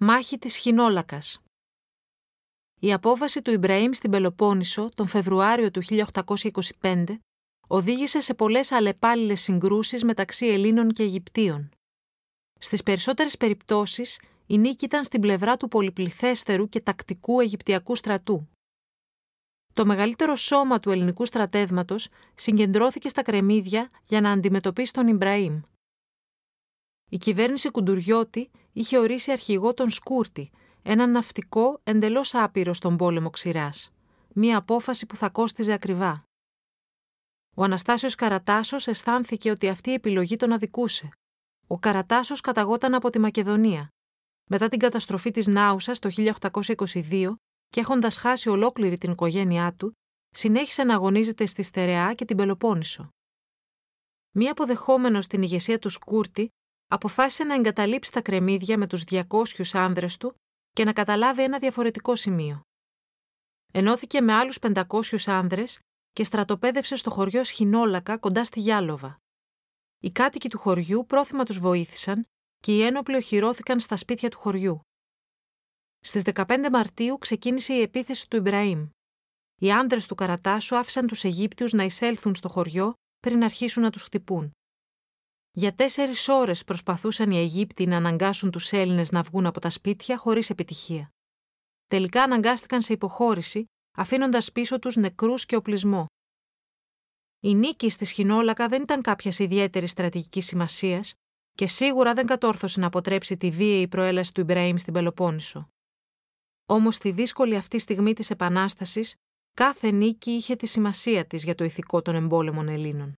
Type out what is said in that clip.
Μάχη της Χινόλακας Η απόβαση του Ιμπραήμ στην Πελοπόννησο τον Φεβρουάριο του 1825 οδήγησε σε πολλές αλλεπάλληλες συγκρούσεις μεταξύ Ελλήνων και Αιγυπτίων. Στις περισσότερες περιπτώσεις, η νίκη ήταν στην πλευρά του πολυπληθέστερου και τακτικού Αιγυπτιακού στρατού. Το μεγαλύτερο σώμα του ελληνικού στρατεύματος συγκεντρώθηκε στα κρεμμύδια για να αντιμετωπίσει τον Ιμπραήμ. Η κυβέρνηση Κουντουριώτη είχε ορίσει αρχηγό τον Σκούρτη, έναν ναυτικό εντελώς άπειρο στον πόλεμο ξηράς. Μία απόφαση που θα κόστιζε ακριβά. Ο Αναστάσιος Καρατάσος αισθάνθηκε ότι αυτή η επιλογή τον αδικούσε. Ο Καρατάσος καταγόταν από τη Μακεδονία. Μετά την καταστροφή της Νάουσας το 1822 και έχοντας χάσει ολόκληρη την οικογένειά του, συνέχισε να αγωνίζεται στη Στερεά και την Πελοπόννησο. Μία αποδεχόμενος στην ηγεσία του Σκούρτη, αποφάσισε να εγκαταλείψει τα κρεμμύδια με τους 200 άνδρες του και να καταλάβει ένα διαφορετικό σημείο. Ενώθηκε με άλλους 500 άνδρες και στρατοπέδευσε στο χωριό Σχοινόλακα κοντά στη Γιάλοβα. Οι κάτοικοι του χωριού πρόθυμα τους βοήθησαν και οι ένοπλοι οχυρώθηκαν στα σπίτια του χωριού. Στις 15 Μαρτίου ξεκίνησε η επίθεση του Ιμπραήμ. Οι άντρε του Καρατάσου άφησαν τους Αιγύπτιους να εισέλθουν στο χωριό πριν αρχίσουν να τους χτυπούν. Για τέσσερις ώρες προσπαθούσαν οι Αιγύπτιοι να αναγκάσουν τους Έλληνες να βγουν από τα σπίτια χωρίς επιτυχία. Τελικά αναγκάστηκαν σε υποχώρηση, αφήνοντας πίσω τους νεκρούς και οπλισμό. Η νίκη στη Σχοινόλακα δεν ήταν κάποιας ιδιαίτερης στρατηγικής σημασίας και σίγουρα δεν κατόρθωσε να αποτρέψει τη βίαιη προέλαση του Ιμπραήμ στην Πελοπόννησο. Όμως στη δύσκολη αυτή στιγμή της Επανάστασης, κάθε νίκη είχε τη σημασία της για το ηθικό των εμπόλεμων Ελλήνων.